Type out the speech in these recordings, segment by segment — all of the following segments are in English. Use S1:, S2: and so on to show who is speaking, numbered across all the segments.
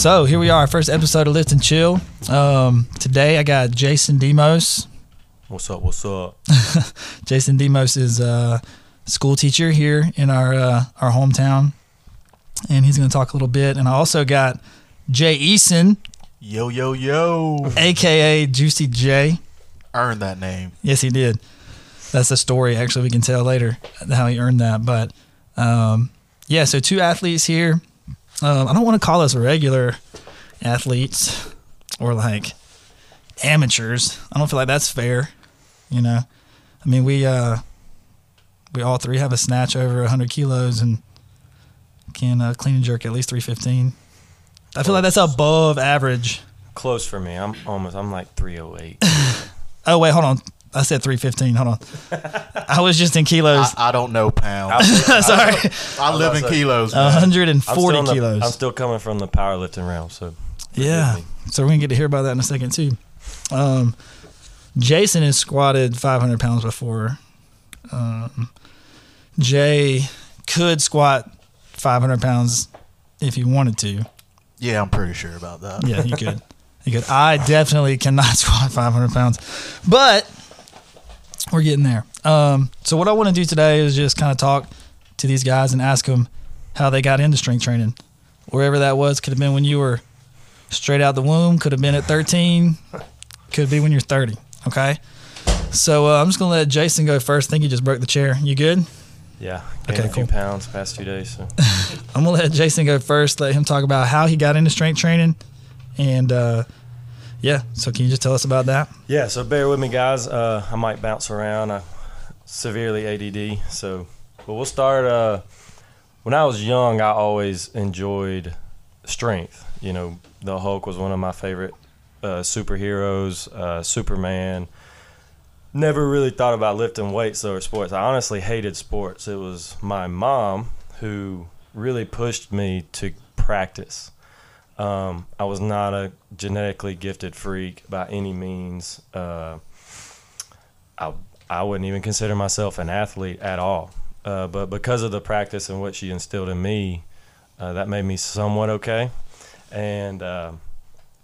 S1: So here we are, first episode of Lift and Chill. Um, today I got Jason Demos.
S2: What's up? What's up?
S1: Jason Demos is a school teacher here in our uh, our hometown, and he's going to talk a little bit. And I also got Jay Eason,
S3: Yo, yo, yo.
S1: aka Juicy Jay.
S3: Earned that name.
S1: Yes, he did. That's a story. Actually, we can tell later how he earned that. But um, yeah, so two athletes here. Um, I don't want to call us regular athletes or like amateurs. I don't feel like that's fair. You know, I mean we uh, we all three have a snatch over hundred kilos and can uh, clean and jerk at least three fifteen. I feel like that's above average.
S2: Close for me. I'm almost. I'm like 308.
S1: Oh wait, hold on. I said three fifteen. Hold on. I was just in kilos.
S3: I, I don't know pounds.
S1: Sorry,
S3: I live in
S2: about
S3: kilos. man.
S1: hundred and
S2: I'm still the-
S1: kilos.
S2: I'm still coming from the powerlifting realm. So
S1: yeah.
S2: me.
S1: So we're gonna get to hear about that in a second too. Um, Jason has squatted five hundred pounds before. Um, Jay could squat five hundred pounds if he wanted to.
S3: yeah, I'm pretty sure about that.
S1: Yeah, you could. You could. I definitely cannot squat 500 pounds, but we're getting there. Um, so what I want to do today is just kind of talk to these guys and ask them how they got into strength training, wherever that was. Could have been when you were straight out the womb. Could have been at 13. Could be when you're 30. Okay. So uh, I'm just gonna let Jason go first. I think he just broke the chair. You good?
S2: yeah, gained
S1: Okay,
S2: a few
S1: cool.
S2: pounds past two days. So
S1: I'm gonna let Jason go first. Let him talk about how he got into strength training, and uh, yeah. So can you just tell us about that?
S2: yeah. So bear with me, guys. Uh, I might bounce around. I severely ADD. So, but we'll start. Uh, when I was young, I always enjoyed strength. You know, the Hulk was one of my favorite uh, superheroes. Uh, Superman. Never really thought about lifting weights or sports. I honestly hated sports. It was my mom who really pushed me to practice. Um, I was not a genetically gifted freak by any means. Uh, I I wouldn't even consider myself an athlete at all. Uh, but because of the practice and what she instilled in me, uh, that made me somewhat okay. And uh,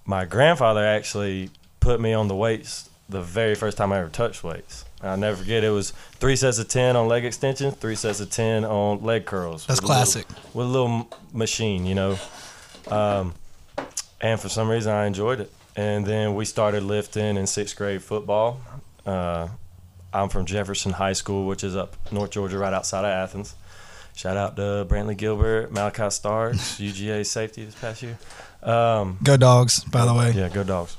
S2: my grandfather actually put me on the weights the very first time I ever touched weights. I'll never forget. It was three sets of ten on leg extensions, three sets of ten on leg curls.
S1: That's
S2: with a little-
S1: classic.
S2: with a little machine, you know. Um, and for some reason, I enjoyed it. And then we started lifting in sixth grade football. Uh, I'm from Jefferson High School, which is up North Georgia, right outside of Athens. Shout out to Brantley Gilbert, Malaki Starks, UGA safety this past year. Um,
S1: Go dogs, by the way.
S2: yeah, go dogs.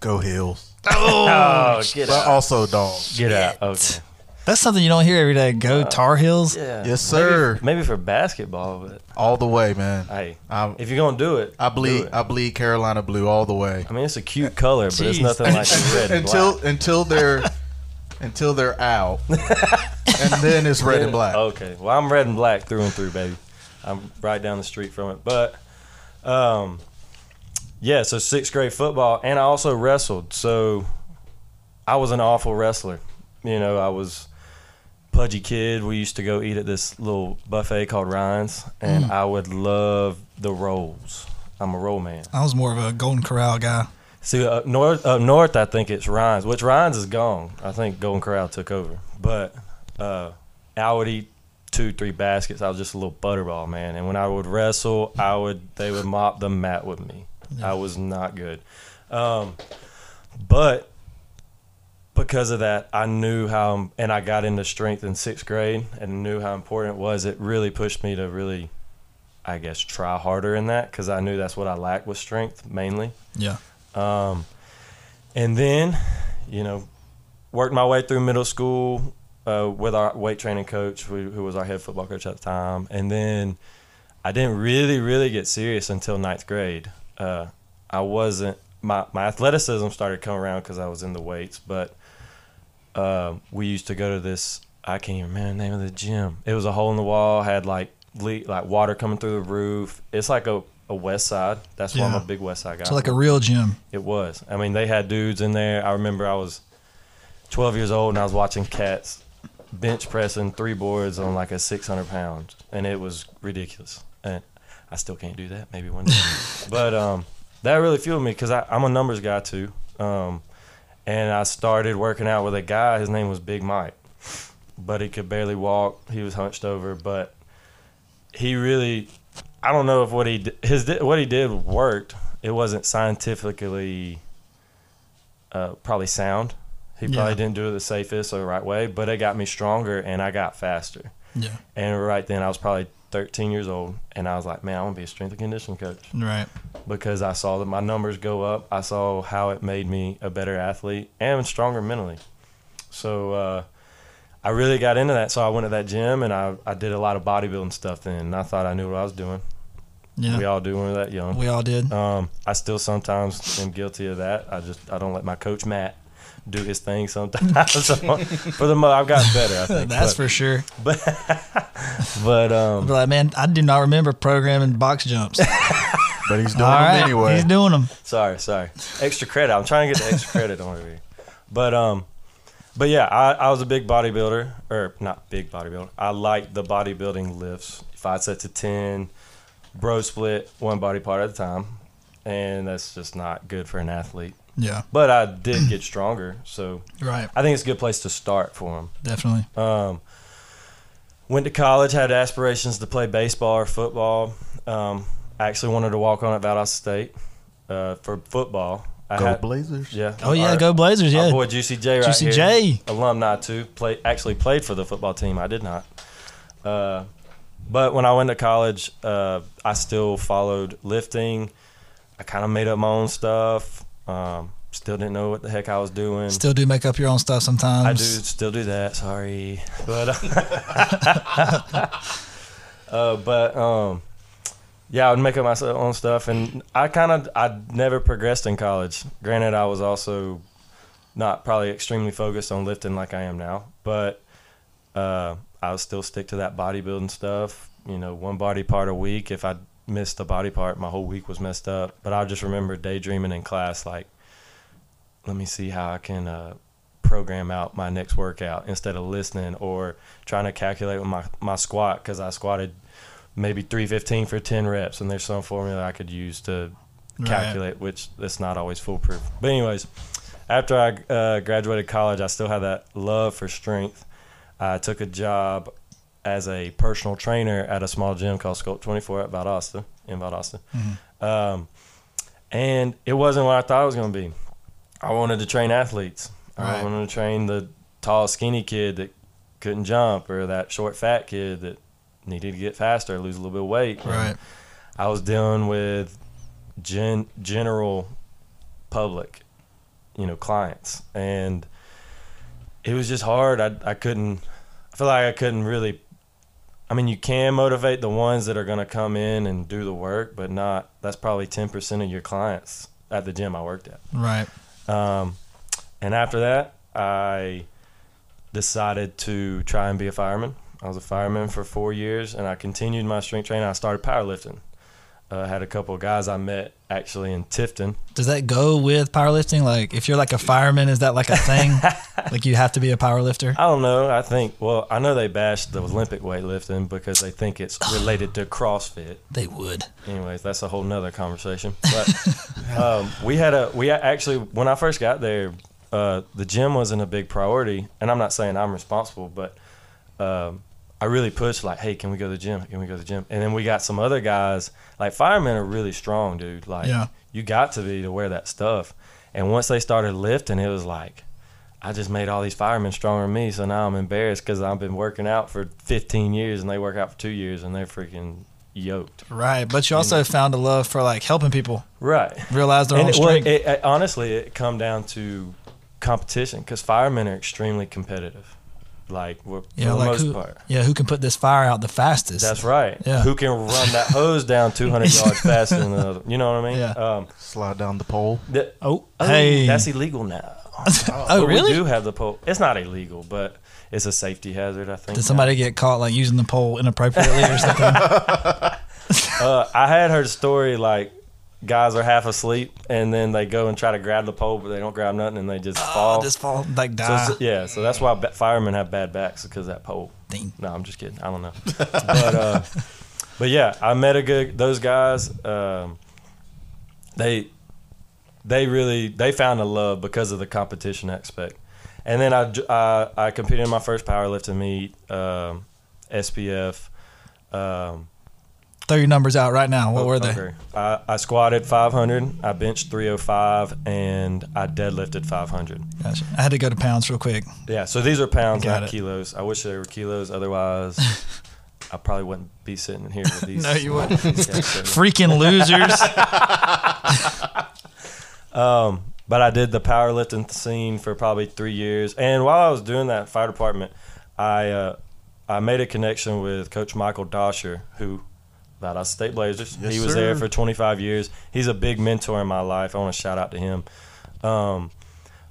S3: Go hills.
S2: Oh, get
S3: But also dogs.
S2: Get out. Okay.
S1: That's something you don't hear every day. Go Tar Heels.
S2: Yeah.
S3: Yes, sir.
S2: Maybe, maybe for basketball, but
S3: All the way, man.
S2: hey,
S3: I,
S2: if you're gonna do it,
S3: I
S2: do
S3: bleed.
S2: it.
S3: I bleed Carolina blue all the way.
S2: I mean, it's a cute color, but it's
S1: Jeez.
S2: nothing like the red and
S3: until
S2: black.
S3: until they're until they're out, and then it's red and black.
S2: Okay. Well, I'm red and black through and through, baby. I'm right down the street from it. But, um, yeah, so sixth grade football, and I also wrestled. So I was an awful wrestler. You know, I was pudgy kid. We used to go eat at this little buffet called Ryan's, and
S1: Mm.
S2: I would love the rolls. I'm a roll man.
S1: I was more of a Golden Corral guy.
S2: See, up north, up north, I think it's Ryan's, which Ryan's is gone. I think Golden Corral took over. But uh, I would eat two, three baskets. I was just a little butterball, man. And when I would wrestle, I would they would mop the mat with me. I was not good. Um, but because of that, I knew how, and I got into strength in sixth grade and knew how important it was. It really pushed me to really, I guess, try harder in that because I knew that's what I lacked was strength mainly.
S1: Yeah.
S2: Um, and then, you know, worked my way through middle school uh, with our weight training coach, who, who was our head football coach at the time. And then I didn't really, really get serious until ninth grade. Uh, I wasn't, my, my athleticism started coming around because I was in the weights, but uh, we used to go to this, I can't even remember the name of the gym. It was a hole in the wall, had like, le- like water coming through the roof. It's like a, a west side. That's why I'm a big west side guy.
S1: So like a real gym.
S2: It was. I mean, they had dudes in there. I remember I was 12 years old and I was watching cats bench pressing three boards on like a 600 pounds, and it was ridiculous. And I still can't do that. Maybe one day. but um, that really fueled me because I'm a numbers guy too. Um, and I started working out with a guy. His name was Big Mike, but he could barely walk. He was hunched over, but he really. I don't know if what he did, his what he did worked. It wasn't scientifically uh, probably sound. He probably
S1: Yeah.
S2: didn't do it the safest or the right way, but it got me stronger and I got faster.
S1: Yeah.
S2: And right then, I was probably 13 years old, and I was like, man, I want to be a strength and conditioning coach
S1: Right.
S2: because I saw that my numbers go up. I saw how it made me a better athlete and stronger mentally. So uh, I really got into that. So I went to that gym and I, I did a lot of bodybuilding stuff then. And I thought I knew what I was doing.
S1: Yeah.
S2: We all do when we're that young.
S1: We all did.
S2: Um, I still sometimes am guilty of that. I just I don't let my coach Matt do his thing sometimes. so for the mo, I've gotten better. I think.
S1: That's
S2: but,
S1: for sure.
S2: but but um,
S1: Be like, man, I do not remember programming box jumps.
S3: But he's doing
S1: All
S3: them
S1: right,
S3: anyway.
S1: he's doing them.
S2: Sorry, sorry. Extra credit. I'm trying to get the extra credit on over here. But um, but yeah, I, I was a big bodybuilder, or not big bodybuilder. I liked the bodybuilding lifts, five sets of ten, bro split, one body part at a time, and that's just not good for an athlete.
S1: Yeah.
S2: But I did get stronger, so
S1: Right.
S2: I think it's a good place to start for him.
S1: Definitely.
S2: Um, went to college, had aspirations to play baseball or football. Um, actually wanted to walk on at Valdosta State uh, for football. I
S3: Go
S2: had,
S3: Blazers.
S2: yeah.
S1: Oh yeah,
S2: our-
S1: go Blazers.
S2: Our
S1: Yeah.
S2: boy Juicy Jay right
S1: Juicy
S2: here,
S1: J.
S2: alumni too. Play actually played for the football team. I did not. Uh, but when I went to college, uh, I still followed lifting. I kind of made up my own stuff. Um, still didn't know what the heck I was doing.
S1: Still do make up your own stuff sometimes.
S2: I do still do that. Sorry, but uh, but um, yeah, I would make up my own stuff, and I kind of I never progressed in college. Granted, I was also not probably extremely focused on lifting like I am now, but uh, I would still stick to that bodybuilding stuff. You know, one body part a week. If I missed a body part, my whole week was messed up. But I just remember daydreaming in class, like, let me see how I can uh, program out my next workout instead of listening or trying to calculate my my squat because I squatted maybe 315 for 10 reps, and there's some formula I could use to
S1: Right.
S2: calculate, which that's not always foolproof. But anyways, after I uh, graduated college, I still had that love for strength. I took a job as a personal trainer at a small gym called Sculpt 24 at Valdosta, in Valdosta. Um, and it wasn't what I thought it was going to be. I wanted to train athletes. I wanted to train the tall, skinny kid that couldn't jump or that short, fat kid that needed to get faster, lose a little bit of weight. And I was dealing with gen general public, you know, clients, and it was just hard. I I couldn't. I feel like I couldn't really. I mean, you can motivate the ones that are going to come in and do the work, but not. That's probably ten percent of your clients at the gym I worked at.
S1: Right.
S2: Um, and after that, I decided to try and be a fireman. I was a fireman for four years, and I continued my strength training. I started powerlifting. Uh, I had a couple of guys I met actually in Tifton.
S1: Does that go with powerlifting? Like, if you're like a fireman, is that like a thing? like, you have to be a powerlifter?
S2: I don't know. I think, well, I know they bashed the Olympic weightlifting because they think it's related to CrossFit.
S1: They would.
S2: anyways, that's a whole nother conversation. But um, we had a we actually when I first got there, uh, the gym wasn't a big priority, and I'm not saying I'm responsible, but um, I really pushed like, hey, can we go to the gym? Can we go to the gym? And then we got some other guys like firemen are really strong, dude. Like
S1: Yeah.
S2: you got to be to wear that stuff. And once they started lifting, it was like. I just made all these firemen stronger than me, so now I'm embarrassed because I've been working out for 15 years and they work out for two years and they're freaking yoked.
S1: Right. But you also found a love for like helping people
S2: Right.
S1: realize their
S2: And
S1: own
S2: it, well,
S1: strength.
S2: it, it, honestly, it come down to competition because firemen are extremely competitive. Like for
S1: yeah,
S2: the
S1: like
S2: most
S1: who,
S2: part.
S1: yeah, who can put this fire out the fastest?
S2: That's right.
S1: Yeah.
S2: Who can run that hose down 200 yards faster than another? You know what I mean?
S1: Yeah.
S2: Um,
S3: Slide down the pole.
S2: the-
S1: Oh,
S2: oh,
S1: hey.
S2: that's illegal now.
S1: oh,
S2: But
S1: really?
S2: We do have the pole. It's not illegal, but it's a safety hazard. I think.
S1: Did
S2: now.
S1: somebody get caught like using the pole inappropriately or something?
S2: Uh, I had heard a story like guys are half asleep and then they go and try to grab the pole, but they don't grab nothing and they just fall.
S1: oh, just fall, like die.
S2: it's- yeah, so that's why firemen have bad backs because that pole.
S1: Dang.
S2: No, I'm just kidding. I don't know. but uh, but yeah, I met a good those guys. Um, they they really they found a love because of the competition aspect. And then I I competed in my first powerlifting meet, um, SPF. Um,
S1: Throw your numbers out right now. What were they?
S2: okay. I, I squatted 500, I benched 305, and I deadlifted 500.
S1: Gotcha. I had to go to pounds real quick.
S2: Yeah, so these are pounds, not
S1: it.
S2: kilos. I wish they were kilos. Otherwise, I probably wouldn't be sitting here with these.
S1: No, you wouldn't.
S2: these guys sitting.
S1: Freaking losers.
S2: Um, but I did the powerlifting scene for probably three years, and while I was doing that fire department, I uh, I made a connection with Coach Michael Dosher, who Valdosta State Blazers.
S3: Yes,
S2: he was there for 25 years. He's a big mentor in my life. I want to shout out to him. Um,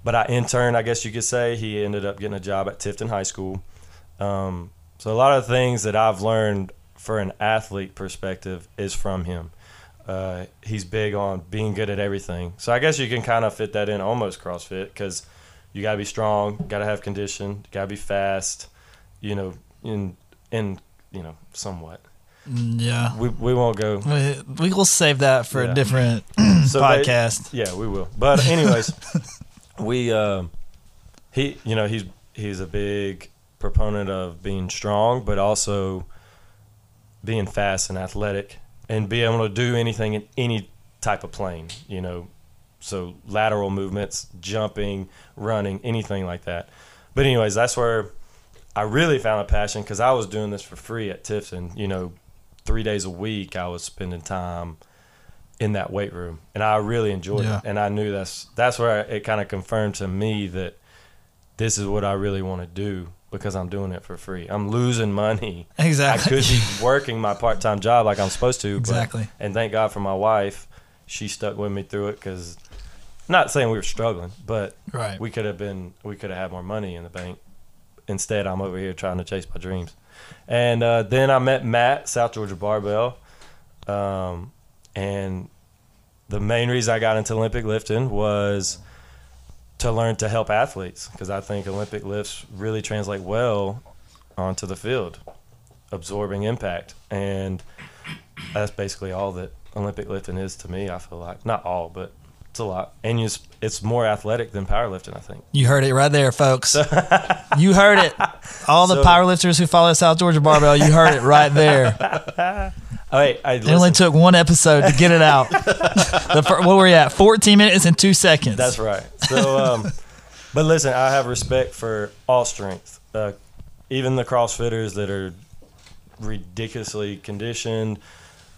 S2: but I interned, I guess you could say. He ended up getting a job at Tifton High School. Um, so a lot of things that I've learned for an athlete perspective is from him. Uh, he's big on being good at everything. So I guess you can kind of fit that in almost CrossFit because you got to be strong, got to have condition, got to be fast, you know, in in you know somewhat.
S1: Mm, yeah.
S2: We we won't go
S1: We, we will save that for
S2: Yeah.
S1: a different
S2: So they-
S1: podcast.
S2: Yeah, we will. But anyways, we um, he you know he's he's a big proponent of being strong, but also being fast and athletic and be able to do anything in any type of plane. You know, so lateral movements, jumping, running, anything like that. But anyways, that's where I really found a passion because I was doing this for free at Tifton. You know, three days a week I was spending time in that weight room, and I really enjoyed
S1: Yeah.
S2: it. And I knew that's that's where it kind of confirmed to me that this is what I really want to do because I'm doing it for free. I'm losing money.
S1: Exactly.
S2: I could be working my part time job like I'm supposed to. but-
S1: Exactly.
S2: and thank God for my wife. She stuck with me through it because, not saying we were struggling, but
S1: Right.
S2: we could have been, we could have had more money in the bank. Instead, I'm over here trying to chase my dreams. And uh, then I met Matt, South Georgia Barbell. Um, and the main reason I got into Olympic lifting was to learn to help athletes because I think Olympic lifts really translate well onto the field, absorbing impact. And that's basically all that Olympic lifting is to me, I feel like. Not all, but it's a lot. And you, it's more athletic than powerlifting, I think.
S1: You heard it right there, folks. you heard it. All the
S2: So-
S1: powerlifters who follow South Georgia Barbell, you heard it right there.
S2: Oh, hey, I
S1: It only took one episode to get it out. the fir- what were we at? 14 minutes and two seconds.
S2: That's right. So, um, but listen, I have respect for all strength, uh, even the CrossFitters that are ridiculously conditioned,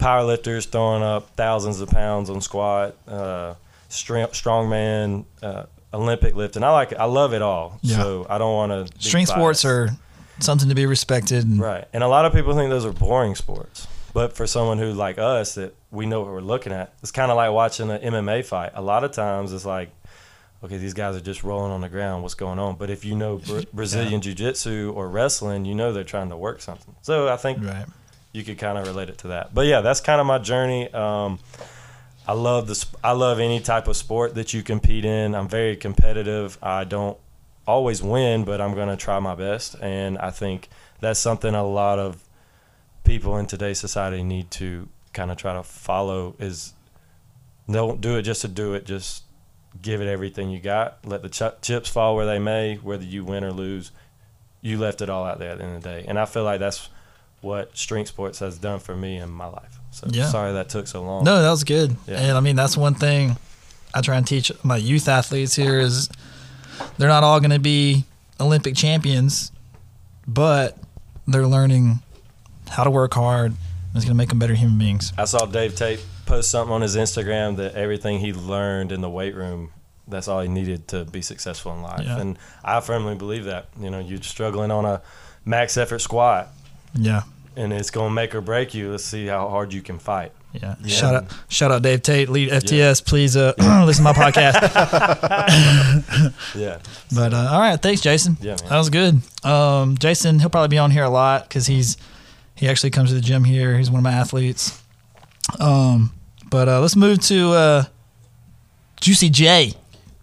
S2: powerlifters throwing up thousands of pounds on squat, uh, strongman, uh, Olympic lifting. I like it. I love it all.
S1: Yeah.
S2: So I don't want to.
S1: Strength sports are something to be respected. And
S2: Right. And a lot of people think those are boring sports. But for someone who like us that we know what we're looking at, it's kind of like watching an MMA fight. A lot of times it's like, okay, these guys are just rolling on the ground. What's going on? But if you know Bra- Brazilian jiu-jitsu or wrestling, you know they're trying to work something. So I think
S1: Right.
S2: you could kind of relate it to that. But yeah, that's kind of my journey. Um, I love the I love any type of sport that you compete in. I'm very competitive. I don't always win, but I'm going to try my best, and I think that's something a lot of people in today's society need to kind of try to follow is don't do it just to do it just give it everything you got let the ch- chips fall where they may whether you win or lose you left it all out there at the end of the day and i feel like that's what strength sports has done for me in my life so
S1: Yeah.
S2: sorry that took so long
S1: No, that was good.
S2: Yeah.
S1: And I mean, that's one thing I try and teach my youth athletes here is they're not all going to be Olympic champions, but they're learning how to work hard. It's going to make them better human beings.
S2: I saw Dave Tate post something on his Instagram that everything he learned in the weight room, that's all he needed to be successful in life.
S1: Yeah.
S2: And I firmly believe that. You know, you're struggling on a max effort squat
S1: Yeah.
S2: and it's going to make or break you. Let's see how hard you can fight.
S1: Yeah.
S3: Yeah.
S1: Shout out shout out Dave Tate, EliteFTS. Please uh, listen to my podcast.
S2: Yeah.
S1: But uh, all right, thanks, Jason.
S2: Yeah, man.
S1: That was good. Um, Jason, he'll probably be on here a lot because he's he actually comes to the gym here. He's one of my athletes. Um, but uh, let's move to uh, Juicy Jay.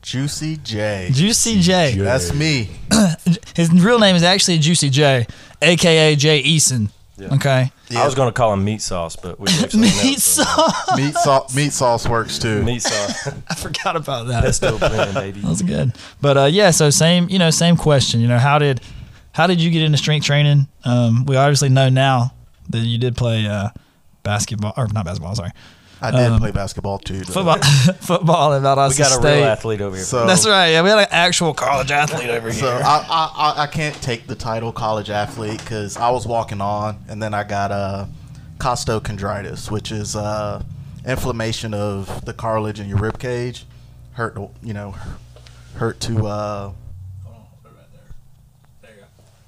S3: Juicy Jay.
S1: Juicy Jay.
S3: That's me.
S1: His real name is actually Juicy Jay, aka Jay Eason.
S2: Yeah.
S1: Okay.
S2: I was going to call him meat sauce, but we
S1: Meat
S2: else, so-
S1: sauce.
S3: meat sauce. Meat sauce works too.
S2: Meat sauce.
S1: I forgot about that.
S2: Pesto blend, baby.
S1: That was good. But uh, yeah, so same, you know, same question. You know, how did how did you get into strength training? Um, we obviously know now that you did play uh, basketball or not basketball. Sorry,
S3: I did
S1: Um,
S3: play basketball too. though.
S1: football. football at Valdosta
S2: We got a
S1: State.
S2: real athlete over here.
S3: So-
S1: That's right. Yeah, we had an actual college athlete over here.
S3: I, I, I, I can't take the title college athlete because I was walking on, and then I got uh, costochondritis, which is uh, inflammation of the cartilage in your rib cage. Hurt, to- you know, hurt to uh,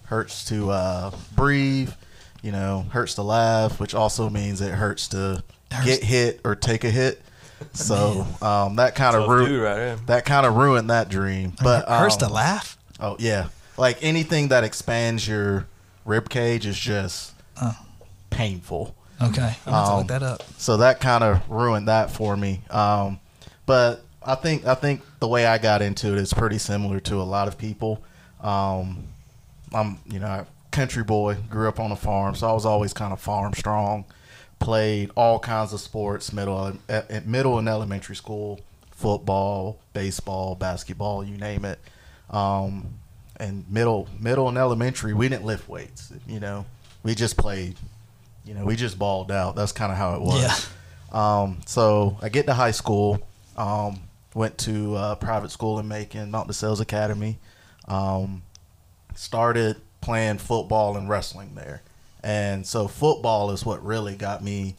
S3: hurts to uh, breathe. You know, hurts to laugh, which also means it hurts to
S1: Hurts-
S3: get hit or take a hit. So um, that kind of
S2: Tough
S3: ruined
S2: right
S3: that kind of ruined that dream. But
S1: hurts
S3: um,
S1: to laugh.
S3: Oh yeah, like anything that expands your rib cage is just
S1: Oh.
S3: painful.
S1: Okay, I'm gonna
S3: um,
S1: look that up.
S3: So that kind of ruined that for me. Um, but I think I think the way I got into it is pretty similar to a lot of people. Um, I'm you know a country boy, grew up on a farm, so I was always kind of farm strong. Played all kinds of sports, middle at, at middle and elementary school, football, baseball, basketball, you name it. Um, and middle middle and elementary, we didn't lift weights. You know, we just played. You know, we just balled out. That's kind of how it was.
S1: Yeah.
S3: Um, so I get to high school. Um, went to uh, private school in Macon, Mount de Sales Academy. Um, started playing football and wrestling there, and so football is what really got me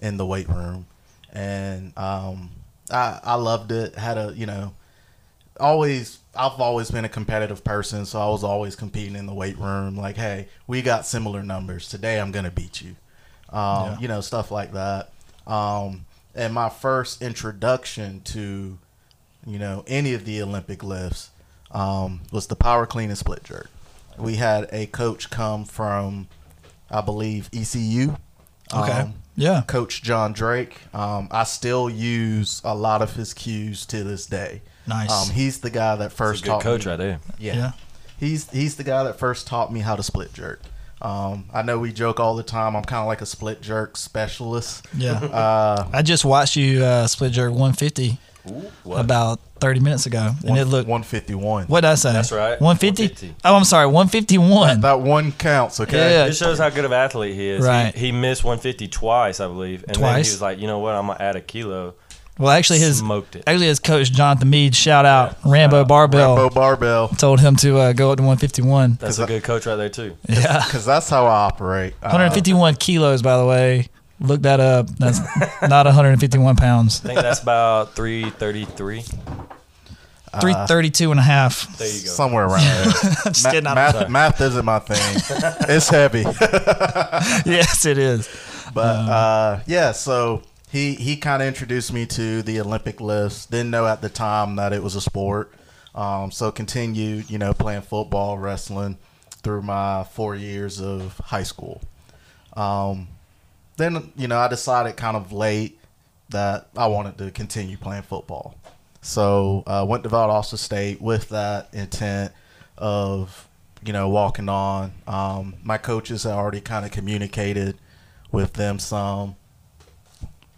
S3: in the weight room, and um, I I loved it. Had a you know always I've always been a competitive person, so I was always competing in the weight room. Like, hey, we got similar numbers today. I'm gonna beat you. Um,
S1: Yeah.
S3: You know, stuff like that. Um, and my first introduction to, you know, any of the Olympic lifts um, was the power clean and split jerk. We had a coach come from, I believe, ECU.
S1: Okay,
S3: Um,
S1: yeah,
S3: Coach John Drake. Um, I still use a lot of his cues to this day.
S1: nice.
S3: Um, he's the guy that first
S2: a good
S3: taught
S2: coach
S3: me.
S2: right there.
S3: Yeah.
S1: Yeah.
S3: he's he's the guy that first taught me how to split jerk. Um, I know we joke all the time. I'm kind of like a split jerk specialist.
S1: yeah.
S3: Uh,
S1: I just watched you uh, split jerk 150
S2: What?
S1: about 30 minutes ago, and it looked.
S3: 151.
S1: What did I say?
S2: That's right.
S1: 150?
S2: 150.
S1: Oh, I'm sorry, 151.
S3: That one counts. Okay.
S1: Yeah.
S2: It shows how good of an athlete he is.
S1: Right.
S2: He, he missed 150 twice, I believe. And then
S1: Twice?
S2: he was like, you know what? I'm going to add a kilo.
S1: Well, actually, his
S2: Smoked it.
S1: actually his coach Jonathan Mead, shout out Rambo
S2: out.
S1: Barbell,
S3: Rambo barbell.
S1: told him to uh, go up to 151.
S2: That's a good coach right there, too.
S1: Yeah,
S3: Because that's how I operate. Uh,
S1: 151 kilos, by the way. Look that up. That's not 151 pounds.
S2: I think that's about 333.
S1: 332 and a half.
S2: There you go.
S3: Somewhere around there.
S1: Just
S3: Ma-
S1: kidding. I'm-
S3: math, math isn't my thing. it's heavy.
S1: yes, it is.
S3: But uh, yeah, so he he kind of introduced me to the Olympic lifts. Didn't know at the time that it was a sport. Um, so continued, you know, playing football, wrestling through my four years of high school. Um, then you know, I decided kind of late that I wanted to continue playing football. So uh, went to Valdosta State with that intent of you know walking on. Um, my coaches had already kind of communicated with them some.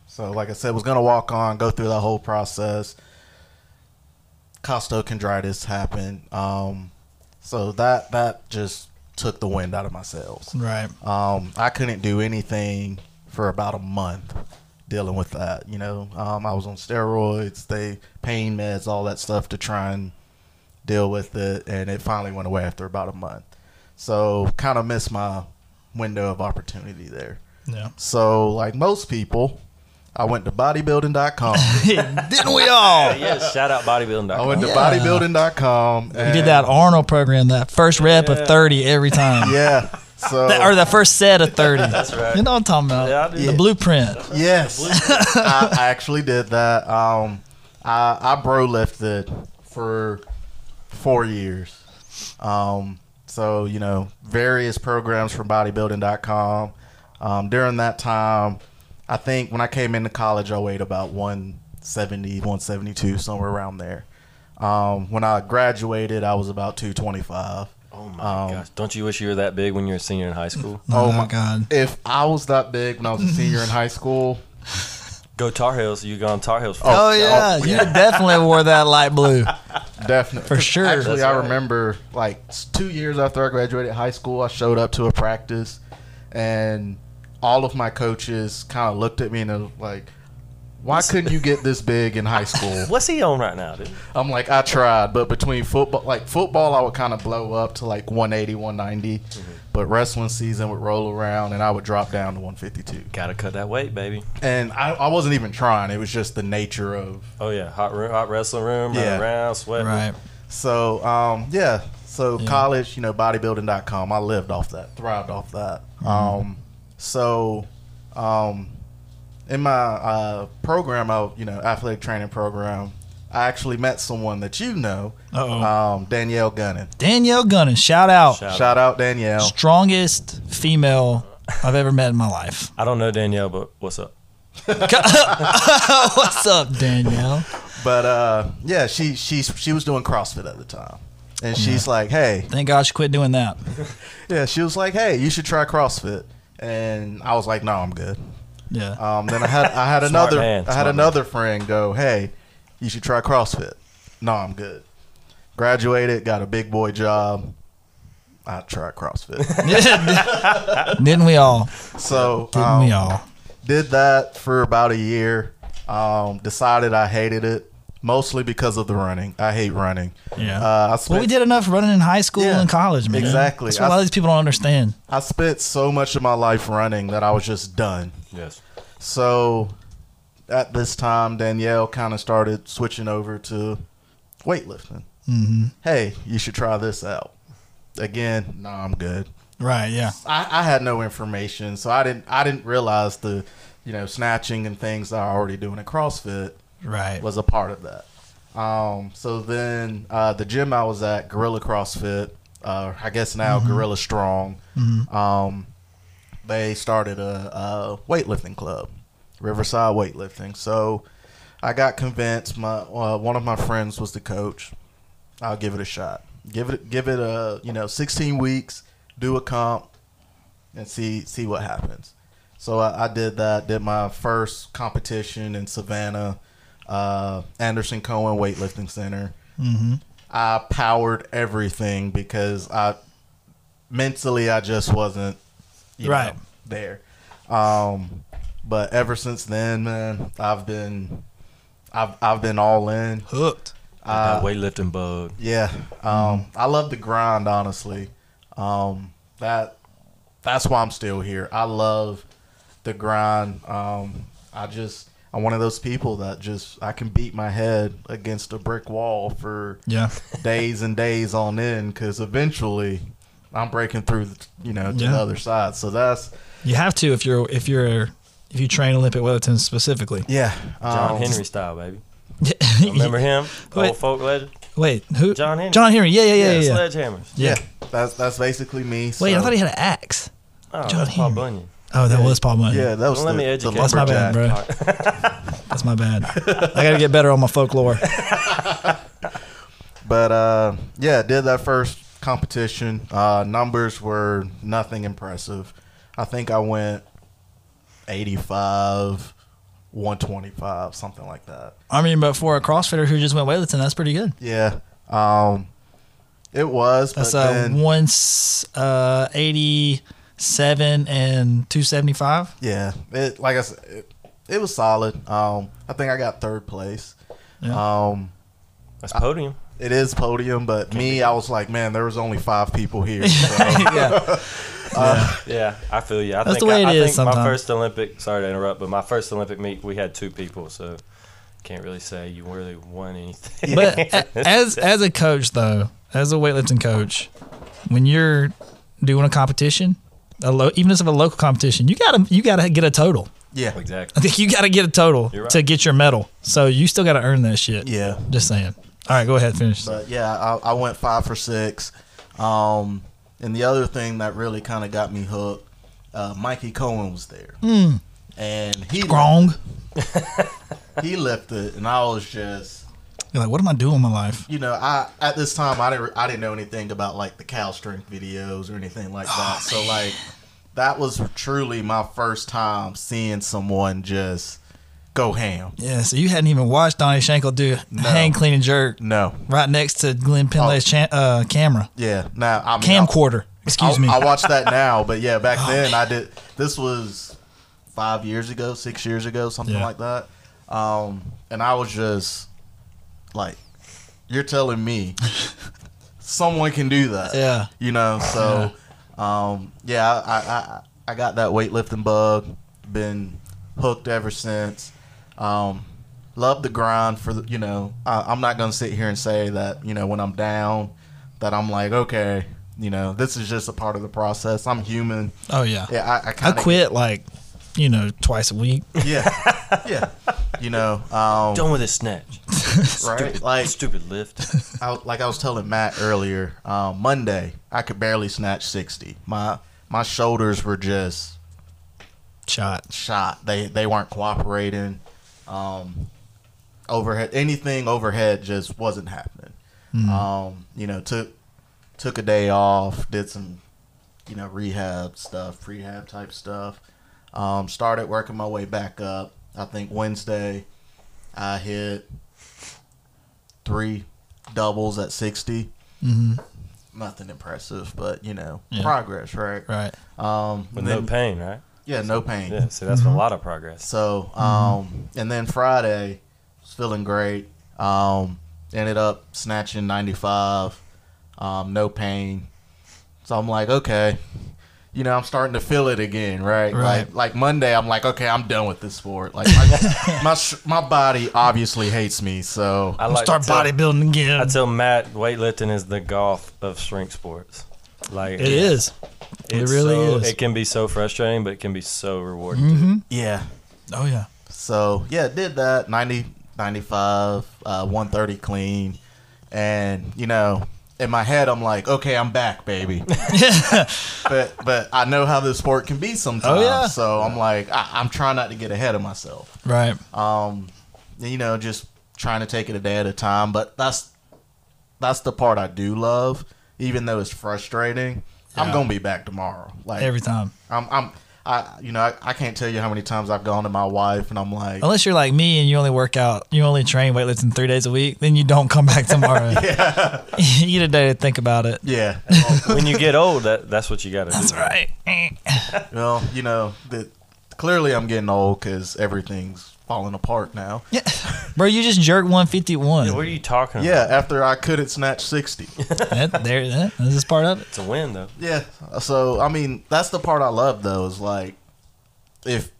S3: So like I said, was gonna walk on, go through the whole process. Costochondritis happened. Um, so that that just took the wind out of my sails.
S1: Right.
S3: Um, I couldn't do anything for about a month dealing with that. You know, um, I was on steroids, they pain meds, all that stuff to try and deal with it, and it finally went away after about a month. So kind of missed my window of opportunity there.
S1: Yeah.
S3: So like most people, I went to bodybuilding.com.
S1: Didn't we all?
S2: Yeah, shout out bodybuilding.com.
S3: I went to
S1: Yeah.
S3: bodybuilding.com.
S1: We did that Arnold program, that first rep of 30 every time.
S3: Yeah. So
S1: That, or the first set of 30.
S2: That's right.
S1: You know what I'm talking about?
S2: Yeah, I do.
S1: The blueprint.
S3: Yes, I, I actually did that. Um, I, I bro lifted for four years. Um, so you know, various programs from bodybuilding.com. Um, during that time, I think when I came into college, I weighed about 170, 172, somewhere around there. Um, when I graduated, I was about 225.
S2: Oh Oh my
S3: Um,
S2: gosh! Don't you wish you were that big when you were a senior in high school?
S1: Oh,
S3: Oh
S1: my
S3: my-
S1: god.
S3: If I was that big when I was a senior in high school,
S2: Go Tar Heels! You go on Tar Heels.
S1: Oh, yeah, you definitely wore that light blue.
S3: definitely
S1: For sure.
S3: Actually,
S2: That's
S3: I
S2: right.
S3: remember like two years after I graduated high school, I showed up to a practice, and all of my coaches kind of looked at me and they were like, "Why couldn't you get this big in high school?"
S2: What's he on right now, dude?
S3: I'm like, I tried, but between football, like football, I would kind of blow up to like 180, 190, but wrestling season would roll around and I would drop down to 152.
S2: Gotta cut that weight, baby.
S3: And I, I wasn't even trying; it was just the nature of
S2: Oh yeah, hot room, hot wrestling room,
S3: Yeah.
S2: running around, sweating.
S1: Right.
S3: So, um, yeah. So
S1: Yeah.
S3: college, you know, bodybuilding.com. I lived off that, thrived off that.
S1: Mm-hmm.
S3: Um, so, um, in my uh, program, I, you know, athletic training program, I actually met someone that you know, um, Danielle Gunning.
S1: Danielle Gunning, shout out.
S2: Shout
S3: Shout out Danielle.
S1: Strongest female I've ever met in my life.
S2: I don't know Danielle, but what's up?
S1: What's up, Danielle?
S3: But uh, yeah, she she she was doing CrossFit at the time, and she's like, "Hey,
S1: Thank God she quit doing that.
S3: yeah," she was like, "Hey, you should try CrossFit," and I was like, "No, I'm good."
S1: Yeah.
S3: Um, then I had I had another
S2: man,
S3: I had
S2: smart
S3: another friend go, "Hey, you should try CrossFit." No, I'm good. Graduated, got a big boy job. I tried CrossFit.
S1: Didn't we all?
S3: so
S1: Didn't
S3: um,
S1: we all?
S3: did that for about a year. Um, decided I hated it mostly because of the running. I hate running.
S1: Yeah.
S3: Uh, I spent,
S1: well, we did enough running in high school
S3: Yeah,
S1: and college, man.
S3: exactly.
S1: That's what a
S3: I-
S1: lot of these people don't understand.
S3: I spent so much of my life running that I was just done.
S2: Yes.
S3: So at this time, Danielle kind of started switching over to weightlifting.
S1: hmm
S3: Hey, you should try this out. Again, no, I'm good.
S1: Right. Yeah.
S3: I, I had no information, so I didn't I didn't realize the you know snatching and things that I already doing at CrossFit
S1: Right.
S3: was a part of that. Um, so then uh, the gym I was at, Gorilla CrossFit, uh, I guess now Gorilla Strong,
S1: Mhm.
S3: um, they started a, a weightlifting club, Riverside Weightlifting. So I got convinced. My uh, one of my friends was the coach. I'll give it a shot. Give it give it a you know 16 weeks. Do a comp and see see what happens. So I, I did that. Did my first competition in Savannah, uh, Anderson Cohen Weightlifting Center.
S1: hmm
S3: I powered everything because I mentally I just wasn't you
S1: Right.
S3: know, there. Um, but ever since then, man, I've been I've I've been all in.
S1: Hooked.
S3: Uh,
S2: that weightlifting bug.
S3: yeah, um, I love the grind. Honestly, um, that that's why I'm still here. I love the grind. Um, I just I'm one of those people that just I can beat my head against a brick wall for
S1: Yeah.
S3: days and days on end because eventually I'm breaking through, you know, to
S1: Yeah.
S3: the other side. So that's
S1: You have to if you're if you're if you train Olympic weightlifting specifically.
S3: yeah,
S2: John
S3: um,
S2: Henry style, baby. Remember him?
S1: Wait.
S2: Old folk legend.
S1: Wait, who?
S2: John Henry.
S1: John Henry. Yeah, yeah, yeah, yeah. yeah.
S2: Sledgehammers.
S1: Yeah.
S3: That's that's basically me.
S1: Wait, I thought he had an axe.
S2: Oh,
S1: John
S2: that's Paul
S1: Henry.
S2: Bunyan.
S1: Oh, that
S3: Yeah.
S1: was Paul Bunyan.
S3: Yeah, that was
S2: Don't let me
S3: the
S2: educate you.
S1: That's my bad, bro. That's my bad. I got to get better on my folklore.
S3: But uh, yeah, did that first competition. Uh, numbers were nothing impressive. I think I went 85, 125, something like that.
S1: I mean, but for a CrossFitter who just went weightlifting, that's pretty good.
S3: Yeah, um, it was.
S1: That's
S3: but
S1: uh,
S3: then,
S1: once uh, 87 and 275.
S3: yeah, it like I said, it, it was solid. Um, I think I got third place.
S1: Yeah.
S3: Um,
S2: That's podium.
S3: it is podium, but me, I was like, man, there was only five people here. So,
S1: yeah.
S3: uh,
S2: Yeah, I feel you. I
S1: That's
S2: think
S1: the way
S2: I,
S1: it
S2: I
S1: is
S2: think my first Olympic. Sorry to interrupt, but my first Olympic meet, we had two people, so can't really say you really won anything.
S1: But a- as as a coach though, as a weightlifting coach, when you're doing a competition, a lo- even if it's a local competition, you gotta you gotta get a total.
S3: yeah,
S2: exactly.
S1: you gotta get a total
S2: right.
S1: to get your medal. So you still gotta earn that shit.
S3: yeah.
S1: Just saying. All right, go ahead, finish.
S3: But yeah, I, I went five for six. Um, and the other thing that really kind of got me hooked, uh, Mikey Cohen was there,
S1: Mm,
S3: and he
S1: strong.
S3: he lifted, and I was just
S1: You're like, what am I doing with my life?
S3: you know, I at this time I didn't I didn't know anything about like the Cal Strength videos or anything like
S1: Oh,
S3: that. so like that was truly my first time seeing someone just go ham.
S1: Yeah, so you hadn't even watched Donny Shankle do
S3: No.
S1: hang, clean, and jerk
S3: No.
S1: right next to Glenn Pendlay's cha- uh, camera.
S3: Yeah. Now I mean,
S1: Camcorder. Excuse
S3: I,
S1: me. Oh,
S3: I watched that now, but yeah, back then I did. This was five years ago, six years ago, something
S1: Yeah.
S3: like that. Um, and I was just like, "You're telling me someone can do that?"
S1: yeah.
S3: You know. So, um, yeah, I, I I got that weightlifting bug. Been hooked ever since. Um, love the grind for the. You know, I, I'm not gonna sit here and say that you know when I'm down that I'm like okay. You know, this is just a part of the process. I'm human.
S1: Oh yeah.
S3: Yeah, I, I
S1: I
S3: kind of
S1: quit like, you know, twice a week.
S3: Yeah, yeah. You know, um,
S2: Done with this snatch.
S3: right?
S2: Stupid,
S3: Like,
S2: stupid lift.
S3: I, like I was telling Matt earlier, um, Monday I could barely snatch sixty. My my shoulders were just
S1: Shot.
S3: shot. They they weren't cooperating. Um, overhead, anything overhead just wasn't happening. Um, you know, took took a day off, did some, you know, rehab stuff, prehab type stuff. Um, started working my way back up. I think Wednesday, I hit three doubles at sixty.
S1: hmm
S3: Nothing impressive, but you know,
S1: Yeah.
S3: progress, right?
S1: Right.
S3: Um,
S2: With
S3: and
S2: no pain, right?
S3: Yeah, no pain.
S2: Yeah, see, that's a lot of progress.
S3: So, um, and then Friday, was feeling great. Um, ended up snatching 95, um, no pain. So I'm like, okay, you know, I'm starting to feel it again, right?
S1: Right.
S3: Like, like Monday, I'm like, okay, I'm done with this sport. Like, my my, sh- my body obviously hates me, so
S2: I like
S1: Start
S2: tell,
S1: bodybuilding again.
S2: I tell Matt weightlifting is the golf of strength sports. Like
S1: it is. It really
S2: so-
S1: is.
S2: It can be so frustrating, but it can be so rewarding
S1: hmm
S2: too.
S3: yeah.
S1: Oh yeah.
S3: So yeah, did that 90, 95, uh, 130 clean, and you know, in my head, I'm like, okay, I'm back, baby. yeah. but but I know how this sport can be sometimes.
S1: Oh, yeah.
S3: So I'm like, I, I'm trying not to get ahead of myself.
S1: Right.
S3: Um, you know, just trying to take it a day at a time. But that's that's the part I do love, even though it's frustrating. I'm gonna be back tomorrow. Like
S1: Every time.
S3: I'm I'm. I, you know, I, I can't tell you how many times I've gone to my wife and I'm like,
S1: Unless you're like me and you only work out, you only train weightlifting three days a week, then you don't come back tomorrow.
S3: yeah,
S1: you need a day to think about it.
S3: yeah.
S2: when you get old, that that's what you got to do.
S1: That's right.
S3: well, you know, that clearly I'm getting old because everything's falling apart now.
S1: Yeah. Bro, you just jerked 151.
S2: What are you talking
S3: Yeah,
S2: about?
S3: after I couldn't snatch 60.
S1: that, there, that, this is part of it.
S2: It's a win though.
S3: yeah. So, I mean, that's the part I love though is like if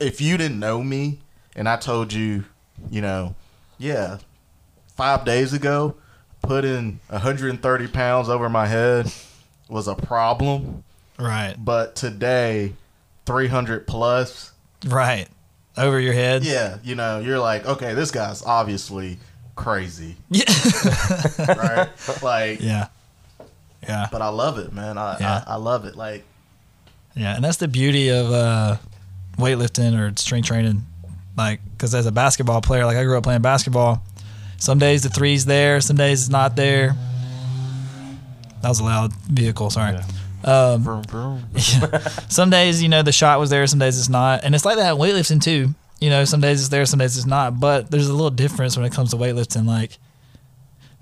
S3: if you didn't know me and I told you, you know, yeah, 5 days ago putting 130 pounds over my head was a problem,
S1: Right.
S3: but today 300 plus
S1: Right. Over your head.
S3: Yeah, you know, you're like, okay, this guy's obviously crazy,
S1: Yeah.
S3: right? like,
S1: yeah. Yeah.
S3: but I love it, man. I,
S1: Yeah.
S3: I I love it. Like,
S1: Yeah, and that's the beauty of uh, weightlifting or strength training. Like, because as a basketball player, like I grew up playing basketball. Some days the three's there, some days it's not there. That was a loud vehicle. Sorry. Um,
S3: vroom, vroom.
S1: some days, you know, the shot was there, some days it's not, and it's like that weightlifting too. You know, some days it's there, some days it's not. But there's a little difference when it comes to weightlifting. Like,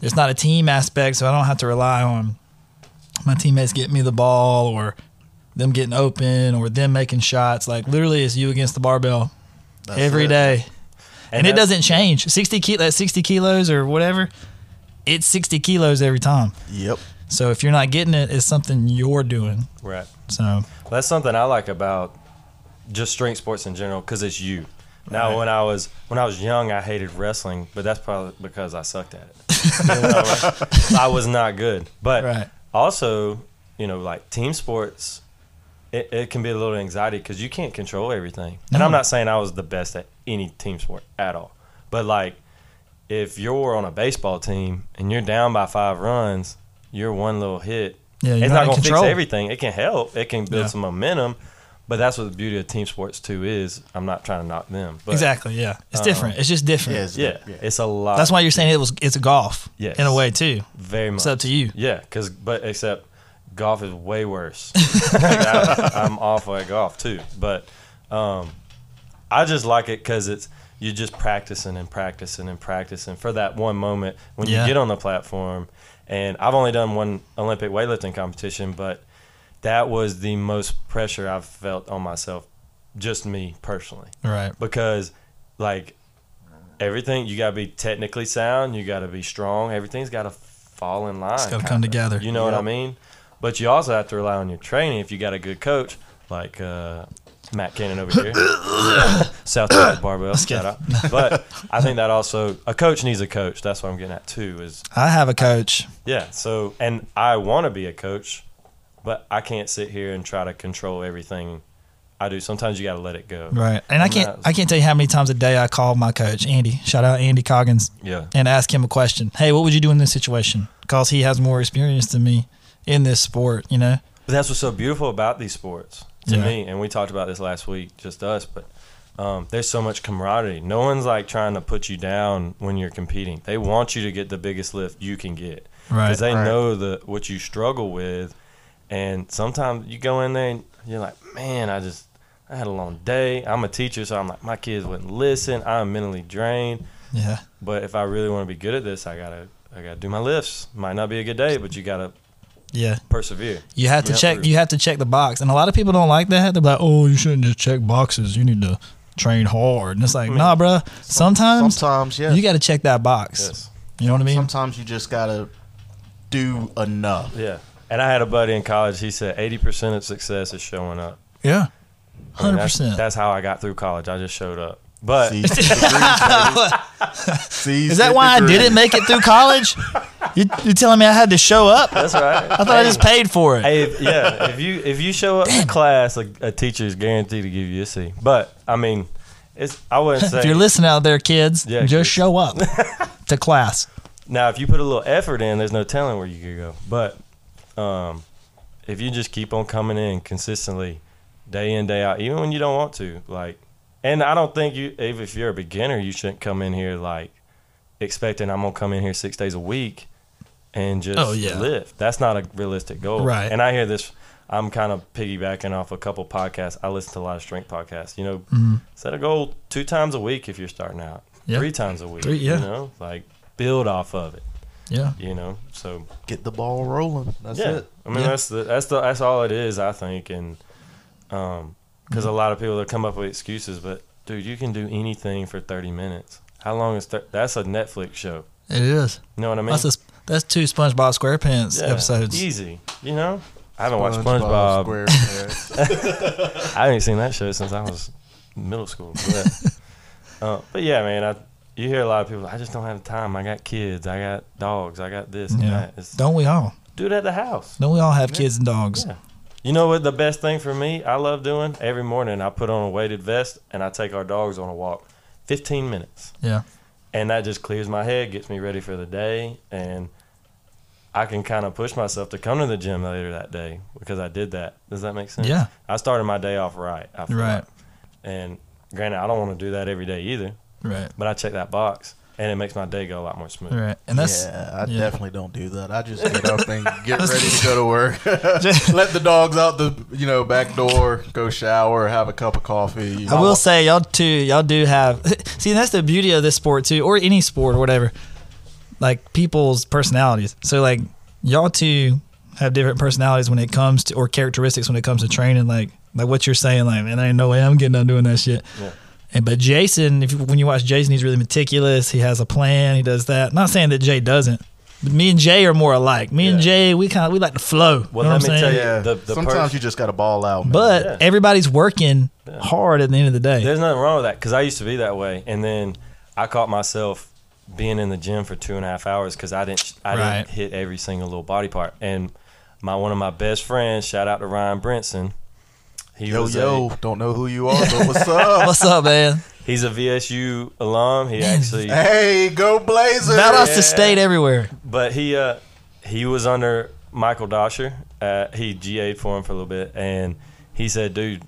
S1: there's not a team aspect, so I don't have to rely on my teammates getting me the ball or them getting open or them making shots. Like, literally, it's you against the barbell
S3: That's
S1: every
S3: it.
S1: day, and, it doesn't change. Sixty kilo, that sixty kilos or whatever, it's sixty kilos every time.
S3: Yep.
S1: So if you're not getting it, it's something you're doing.
S2: Right.
S1: So
S2: That's something I like about just strength sports in general because it's you. Now,
S1: Right.
S2: when I was when I was young, I hated wrestling, but that's probably because I sucked at it. You know, I was not good. But
S1: right,
S2: also, you know, like team sports, it, it can be a little anxiety because you can't control everything. And I'm not saying I was the best at any team sport at all, but like if you're on a baseball team and you're down by five runs, you're one little hit,
S1: yeah,
S2: it's
S1: not,
S2: not going to fix everything. It can help. It can build
S1: Yeah.
S2: some momentum, but that's what the beauty of team sports too is. I'm not trying to knock them, but
S1: exactly. Yeah, it's
S2: Um,
S1: different. It's just different.
S3: Yeah, it's-
S2: Yeah,
S3: Yeah.
S2: it's a lot.
S1: That's why you're saying it was. It's a golf.
S2: Yes.
S1: In a way too.
S2: very much.
S1: It's up to you.
S2: Yeah, because but except golf is way worse. I, I'm awful at golf too, but um, I just like it because it's you're just practicing and practicing and practicing for that one moment when
S1: Yeah.
S2: you get on the platform. And I've only done one Olympic weightlifting competition, but that was the most pressure I've felt on myself, just me personally
S1: Right.
S2: because like everything you gotta be technically sound you gotta be strong everything's gotta fall in line
S1: It's got to come together.
S2: you know what i mean but you also have to rely on your training if you got a good coach like uh, matt cannon over here south Side barbell shout out but i think that also a coach needs a coach that's what i'm getting at too is
S1: I have a coach.
S2: yeah so and i want to be a coach but i can't sit here and try to control everything i do sometimes you gotta let it go
S1: Right. And I can't.
S2: that's-
S1: I can't tell you how many times a day I call my coach Andy. Shout out Andy Coggins
S2: yeah
S1: and ask him a question. Hey, what would you do in this situation? Because he has more experience than me in this sport. You know.
S2: But that's what's so beautiful about these sports to
S1: Yeah.
S2: me. And we talked about this last week, just us. But um, there's so much camaraderie. No one's like trying to put you down when you're competing. They want you to get the biggest lift you can get
S1: Right.
S2: because they
S3: Right.
S2: know the what you struggle with. And sometimes you go in there and you're like, man, I just I had a long day. I'm a teacher, so I'm like, my kids wouldn't listen. I'm mentally drained.
S1: Yeah.
S2: But if I really want to be good at this, I gotta I gotta do my lifts. Might not be a good day, but you gotta
S1: Yeah.
S2: persevere.
S1: You have to
S2: Yeah.
S1: check. You have to check the box, and a lot of people don't like that. They're like, "Oh, you shouldn't just check boxes. You need to train hard." And it's like,
S2: I mean,
S1: nah, bro. Sometimes
S3: Sometimes, yeah.
S1: you got to check that box.
S2: Yes.
S1: You know what I mean?
S3: Sometimes you just gotta do enough.
S2: Yeah. And I had a buddy in college. He said eighty percent of success is showing up.
S1: Yeah.
S2: I mean,
S1: Hundred
S2: that's,
S1: percent.
S2: that's how I got through college. I just showed up. But
S3: C's to degrees. C's
S1: Is that
S3: to
S1: why I didn't make it through college? You, you telling me I had to show up?
S2: that's right.
S1: I thought I just paid for it.
S2: Hey, if- yeah. If you if you show up to class, a, a teacher is guaranteed to give you a C. But I mean, it's I wouldn't say
S1: if you're listening out there, kids,
S2: Yeah,
S1: just
S2: kids.
S1: show up to class.
S2: now if you put a little effort in, there's no telling where you could go. But um, if you just keep on coming in consistently, day in day out, even when you don't want to, like, and I don't think you, even if you're a beginner, you shouldn't come in here like expecting I'm gonna come in here six days a week and just
S1: Oh, yeah.
S2: live. That's not a realistic goal.
S1: Right.
S2: And I hear this. I'm kind of piggybacking off a couple podcasts. I listen to a lot of strength podcasts. You know,
S1: Mhm.
S2: set a goal two times a week if you're starting out.
S1: Yeah.
S2: Three times a week.
S1: Three, yeah.
S2: You know, like build off of it
S1: Yeah.
S2: you know so
S3: Get the ball rolling. That's
S2: yeah
S3: it.
S2: i mean
S1: Yeah.
S2: that's the that's the that's all it is i think and um because a lot of people that come up with excuses but dude you can do anything for 30 minutes how long is thir- that's a netflix show
S1: It is.
S2: you know what i mean
S1: That's a, that's two SpongeBob SquarePants
S2: Yeah,
S1: episodes.
S2: easy you know i haven't watched spongebob
S3: SquarePants.
S2: i haven't seen that show since i was middle school but, uh, but yeah man i you hear a lot of people i just don't have time i got kids i got dogs i got this and
S1: Yeah.
S2: that
S1: Don't we all?
S2: do it at the house
S1: Don't we all have kids and dogs?
S2: Yeah. You know what the best thing for me I love doing? Every morning I put on a weighted vest and I take our dogs on a walk. 15 minutes.
S1: Yeah.
S2: And that just clears my head, gets me ready for the day and I can kind of push myself to come to the gym later that day because I did that. Does that make sense?
S1: Yeah.
S2: I started my day off right. I
S1: Right.
S2: like. And granted, I don't want to do that every day either,
S1: Right.
S2: but I check that box and it makes my day go a lot more smooth.
S1: Right. And that's
S3: yeah, I
S1: yeah.
S3: definitely don't do that. I just get up and get ready to go to work. Let the dogs out the you know back door, go shower, have a cup of coffee.
S1: I will say y'all too. Y'all do have. See, that's the beauty of this sport too, or any sport or whatever. Like people's personalities. So like y'all two have different personalities when it comes to or characteristics when it comes to training. Like like what you're saying. Like man, there ain't no way I'm getting done doing that shit.
S2: Yeah.
S1: And but Jason, if you, when you watch Jason, he's really meticulous. He has a plan. He does that. not saying that Jay doesn't. But me and Jay are more alike. Me and Jay, we kind of we like to flow.
S2: Well,
S1: you know
S2: let
S1: what I'm
S2: me tell you,
S3: Yeah,
S2: the- the
S3: sometimes
S2: pers-
S3: you just got to ball out. man.
S1: But
S2: Yeah.
S1: everybody's working
S2: Yeah.
S1: hard at the end of the day.
S2: There's nothing wrong with that because I used to be that way, and then I caught myself being in the gym for two and a half hours because I didn't I
S1: Right.
S2: didn't hit every single little body part. And my one of my best friends, shout out to Ryan Brinson. He
S3: yo
S2: was
S3: yo, don't know who you are, but what's up?
S1: What's up, man?
S2: He's a VSU alum. He actually,
S3: hey, go Blazers!
S1: Shout out
S2: Yeah.
S1: to state everywhere.
S2: but he uh he was under Michael Dosher. Uh, he GA'd for him for a little bit, and he said, "Dude,